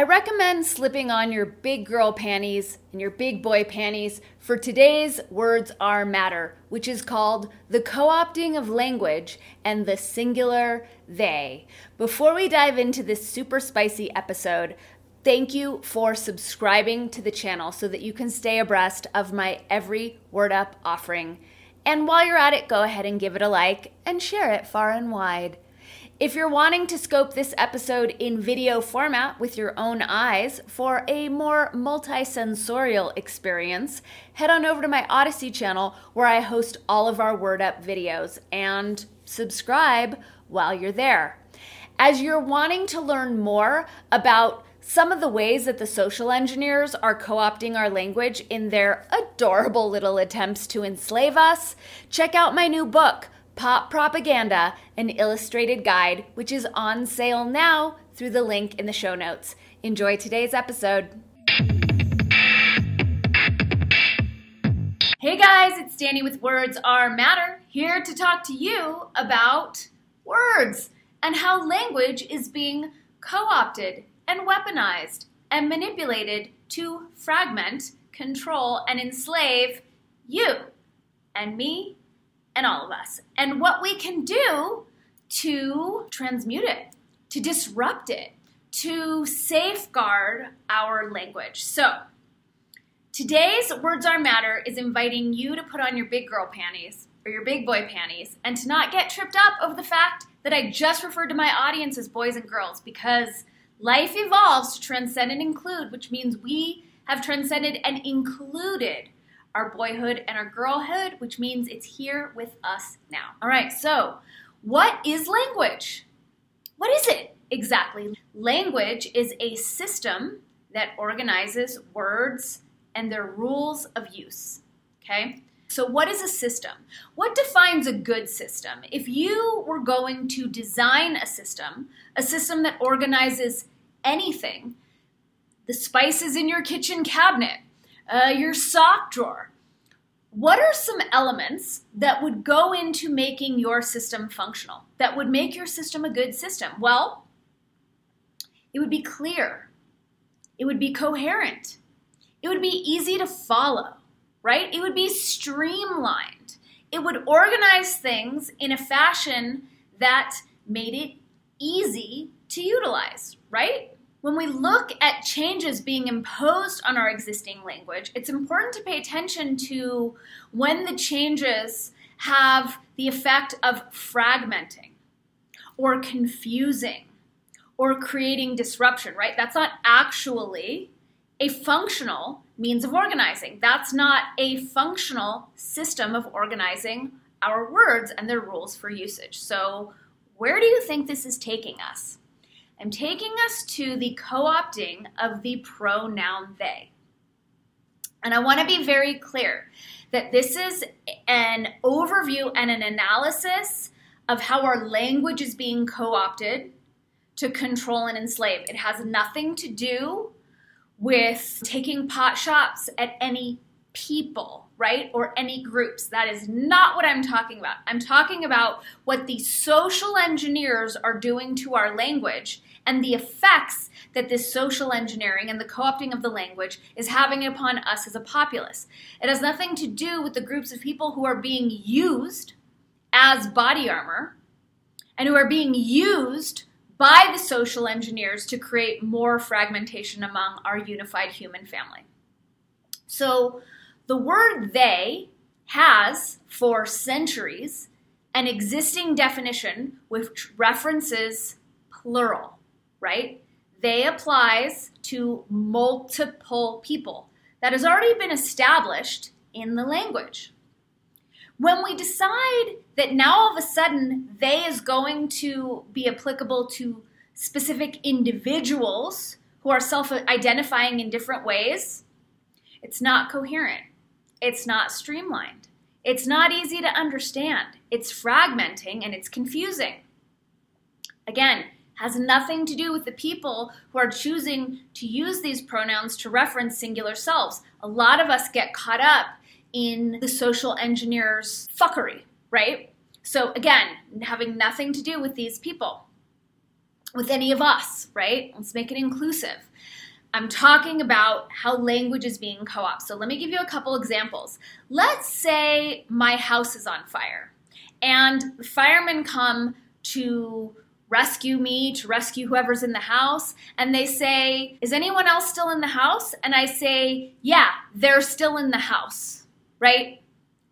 I recommend slipping on your big girl panties and your big boy panties for today's Words Are Matter, which is called The Co opting of Language and the Singular They. Before we dive into this super spicy episode, thank you for subscribing to the channel so that you can stay abreast of my every Word Up offering. And while you're at it, go ahead and give it a like and share it far and wide. If you're wanting to scope this episode in video format with your own eyes for a more multisensorial experience, head on over to my Odysee channel where I host all of our Word Up videos and subscribe while you're there. As you're wanting to learn more about some of the ways that the social engineers are co opting our language in their adorable little attempts to enslave us, check out my new book. Pop Propaganda, an illustrated guide, which is on sale now through the link in the show notes. Enjoy today's episode. Hey guys, it's Danny with Words Are Matter, here to talk to you about words and how language is being co opted and weaponized and manipulated to fragment, control, and enslave you and me and all of us, and what we can do to transmute it, to disrupt it, to safeguard our language. So, today's Words Are Matter is inviting you to put on your big girl panties or your big boy panties and to not get tripped up over the fact that I just referred to my audience as boys and girls because life evolves to transcend and include, which means we have transcended and included our boyhood and our girlhood, which means it's here with us now. All right, so what is language? What is it exactly? Language is a system that organizes words and their rules of use. Okay? So, what is a system? What defines a good system? If you were going to design a system, a system that organizes anything, the spices in your kitchen cabinet, uh, your sock drawer. What are some elements that would go into making your system functional, that would make your system a good system? Well, it would be clear, it would be coherent, it would be easy to follow, right? It would be streamlined, it would organize things in a fashion that made it easy to utilize, right? When we look at changes being imposed on our existing language, it's important to pay attention to when the changes have the effect of fragmenting or confusing or creating disruption, right? That's not actually a functional means of organizing. That's not a functional system of organizing our words and their rules for usage. So, where do you think this is taking us? I'm taking us to the co opting of the pronoun they. And I want to be very clear that this is an overview and an analysis of how our language is being co opted to control and enslave. It has nothing to do with taking pot shots at any people, right? Or any groups. That is not what I'm talking about. I'm talking about what the social engineers are doing to our language and the effects that this social engineering and the co opting of the language is having upon us as a populace. It has nothing to do with the groups of people who are being used as body armor and who are being used by the social engineers to create more fragmentation among our unified human family. So, the word they has, for centuries, an existing definition which references plural, right? They applies to multiple people. That has already been established in the language. When we decide that now all of a sudden they is going to be applicable to specific individuals who are self identifying in different ways, it's not coherent. It's not streamlined. It's not easy to understand. It's fragmenting and it's confusing. Again, has nothing to do with the people who are choosing to use these pronouns to reference singular selves. A lot of us get caught up in the social engineer's fuckery, right? So, again, having nothing to do with these people, with any of us, right? Let's make it inclusive. I'm talking about how language is being co opted. So let me give you a couple examples. Let's say my house is on fire and firemen come to rescue me, to rescue whoever's in the house, and they say, Is anyone else still in the house? And I say, Yeah, they're still in the house, right?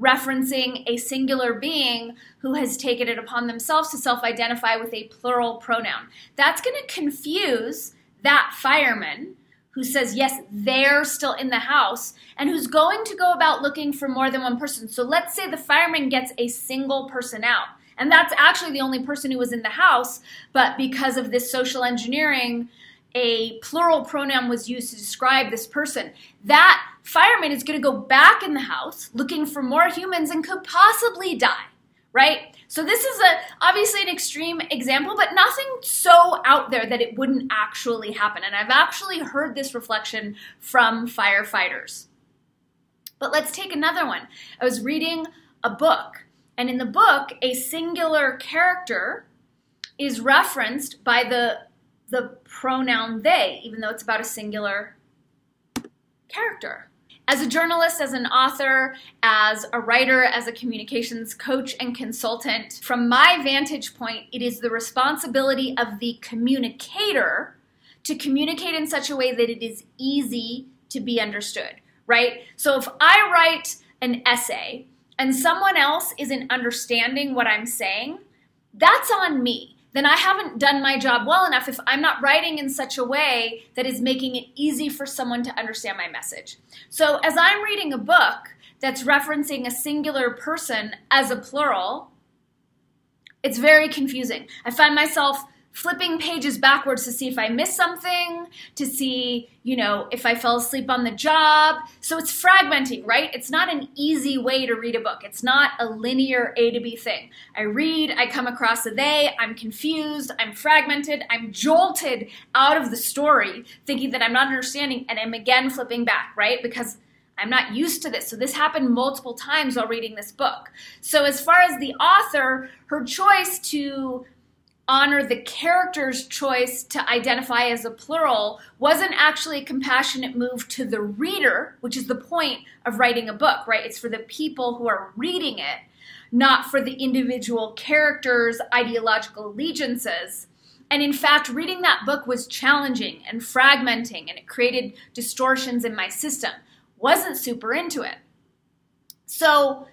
Referencing a singular being who has taken it upon themselves to self identify with a plural pronoun. That's going to confuse that fireman who says, yes, they're still in the house, and who's going to go about looking for more than one person. So let's say the fireman gets a single person out, and that's actually the only person who was in the house, but because of this social engineering, a plural pronoun was used to describe this person. That fireman is going to go back in the house looking for more humans and could possibly die, right? So this is a obviously an extreme example, but nothing so out there that it wouldn't actually happen. And I've actually heard this reflection from firefighters. But let's take another one. I was reading a book, and in the book, a singular character is referenced by the the pronoun they, even though it's about a singular character. As a journalist, as an author, as a writer, as a communications coach and consultant, from my vantage point, it is the responsibility of the communicator to communicate in such a way that it is easy to be understood, right? So if I write an essay and someone else isn't understanding what I'm saying, that's on me then I haven't done my job well enough if I'm not writing in such a way that is making it easy for someone to understand my message. So as I'm reading a book that's referencing a singular person as a plural, it's very confusing. I find myself flipping pages backwards to see if I missed something, to see, you know, if I fell asleep on the job. So it's fragmenting, right? It's not an easy way to read a book. It's not a linear A to B thing. I read, I come across a they, I'm confused, I'm fragmented, I'm jolted out of the story, thinking that I'm not understanding, and I'm again flipping back, right? Because I'm not used to this. So this happened multiple times while reading this book. So as far as the author, her choice to honor the character's choice to identify as a plural wasn't actually a compassionate move to the reader, which is the point of writing a book, right? It's for the people who are reading it, not for the individual characters' ideological allegiances. And in fact, reading that book was challenging and fragmenting, and it created distortions in my system. Wasn't super into it. So,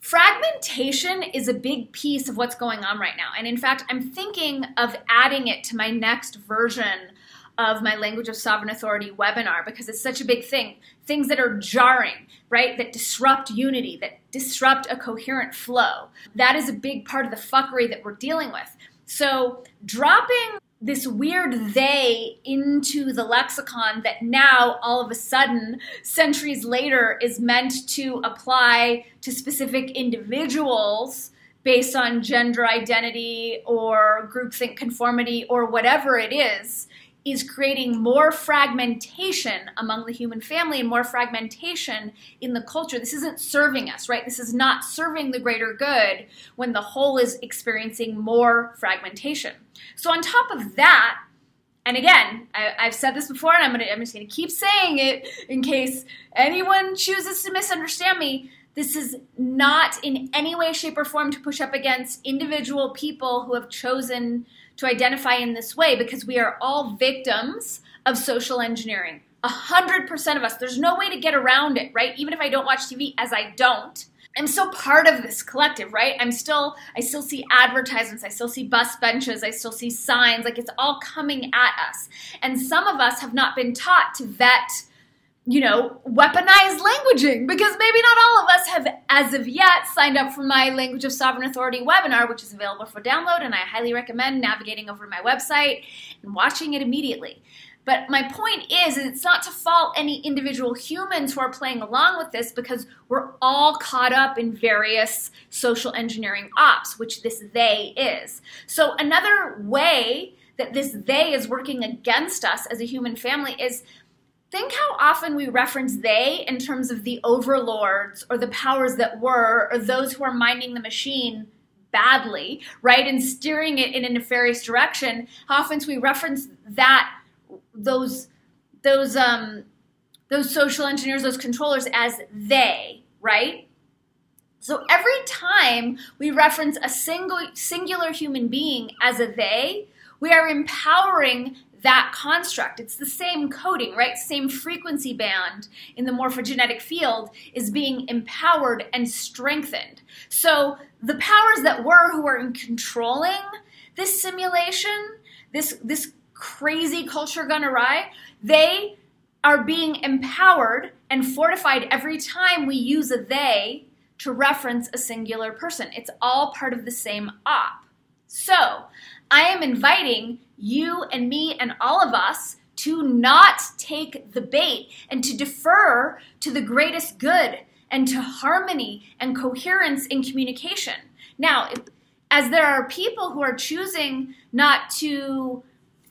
Fragmentation is a big piece of what's going on right now. And in fact, I'm thinking of adding it to my next version of my Language of Sovereign Authority webinar because it's such a big thing. Things that are jarring, right? That disrupt unity, that disrupt a coherent flow. That is a big part of the fuckery that we're dealing with. So, dropping this weird they into the lexicon that now all of a sudden centuries later is meant to apply to specific individuals based on gender identity or groupthink conformity or whatever it is is creating more fragmentation among the human family and more fragmentation in the culture. This isn't serving us, right? This is not serving the greater good when the whole is experiencing more fragmentation. So, on top of that, and again, I, have said this before, and I'm, gonna, I'm just going to keep saying it in case anyone chooses to misunderstand me. This is not in any way, shape, or form to push up against individual people who have chosen to identify in this way because we are all victims of social engineering. A hundred percent of us. There's no way to get around it, right? Even if I don't watch TV, as I don't, I'm still part of this collective, right? I'm still, I still see advertisements, I still see bus benches, I still see signs, like it's all coming at us. And some of us have not been taught to vet, you know, weaponized languaging because maybe not all of us have, as of yet, signed up for my Language of Sovereign Authority webinar, which is available for download. And I highly recommend navigating over to my website and watching it immediately. But my point is, it's not to fault any individual humans who are playing along with this because we're all caught up in various social engineering ops, which this they is. So, another way that this they is working against us as a human family is think how often we reference they in terms of the overlords or the powers that were or those who are minding the machine badly, right? And steering it in a nefarious direction. How often we reference that those those um those social engineers, those controllers as they, right? So every time we reference a single singular human being as a they, we are empowering that construct. It's the same coding, right? Same frequency band in the morphogenetic field is being empowered and strengthened. So the powers that were who are controlling this simulation, this this crazy culture gone awry, they are being empowered and fortified every time we use a they to reference a singular person. It's all part of the same op. So, I am inviting you and me and all of us to not take the bait and to defer to the greatest good and to harmony and coherence in communication. Now, as there are people who are choosing not to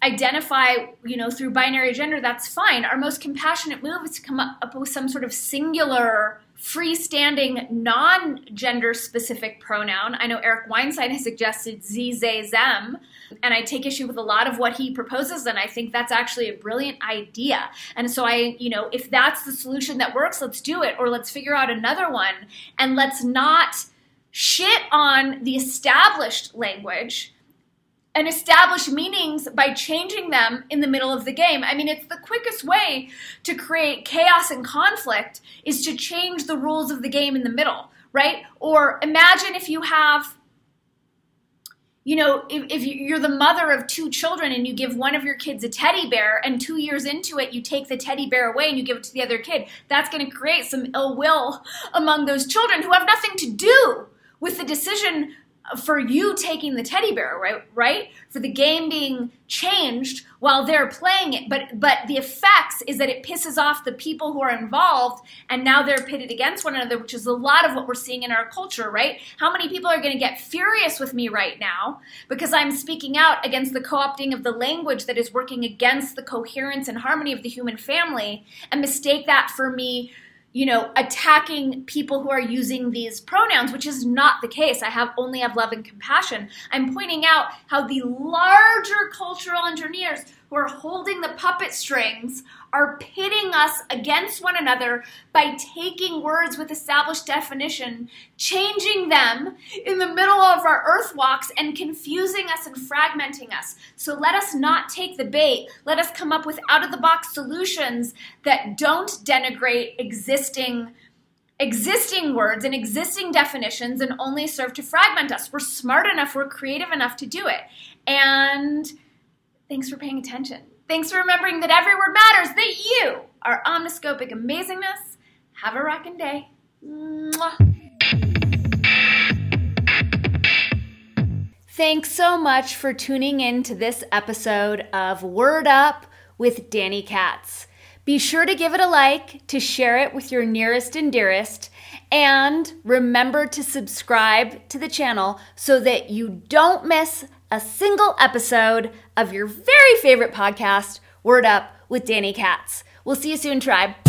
identify, you know, through binary gender, that's fine. Our most compassionate move is to come up with some sort of singular, freestanding, non-gender specific pronoun. I know Eric Weinstein has suggested z, they, them, and I take issue with a lot of what he proposes, and I think that's actually a brilliant idea. And so I, you know, if that's the solution that works, let's do it, or let's figure out another one, and let's not shit on the established language and establish meanings by changing them in the middle of the game. I mean, it's the quickest way to create chaos and conflict is to change the rules of the game in the middle, right? Or imagine if you have you know, if, if you're the mother of two children and you give one of your kids a teddy bear, and two years into it, you take the teddy bear away and you give it to the other kid, that's going to create some ill will among those children who have nothing to do with the decision for you taking the teddy bear, right? Right? For the game being changed while they're playing it, but but the effects is that it pisses off the people who are involved, and now they're pitted against one another, which is a lot of what we're seeing in our culture, right? How many people are going to get furious with me right now because I'm speaking out against the co-opting of the language that is working against the coherence and harmony of the human family, and mistake that for me you know, attacking people who are using these pronouns, which is not the case. I have only have love and compassion. I'm pointing out how the larger cultural engineers who are holding the puppet strings are pitting us against one another by taking words with established definition, changing them in the middle of our earth walks, and confusing us and fragmenting us. So let us not take the bait. Let us come up with out of the box solutions that don't denigrate existing existing words and existing definitions and only serve to fragment us. We're smart enough, we're creative enough to do it. And Thanks for paying attention. Thanks for remembering that every word matters, that you are omniscopic amazingness. Have a rockin' day. Mwah. Thanks so much for tuning in to this episode of Word Up with Danny Katz. Be sure to give it a like, to share it with your nearest and dearest, and remember to subscribe to the channel so that you don't miss a single episode of your very favorite podcast, Word Up with Danny Katz. We'll see you soon, tribe.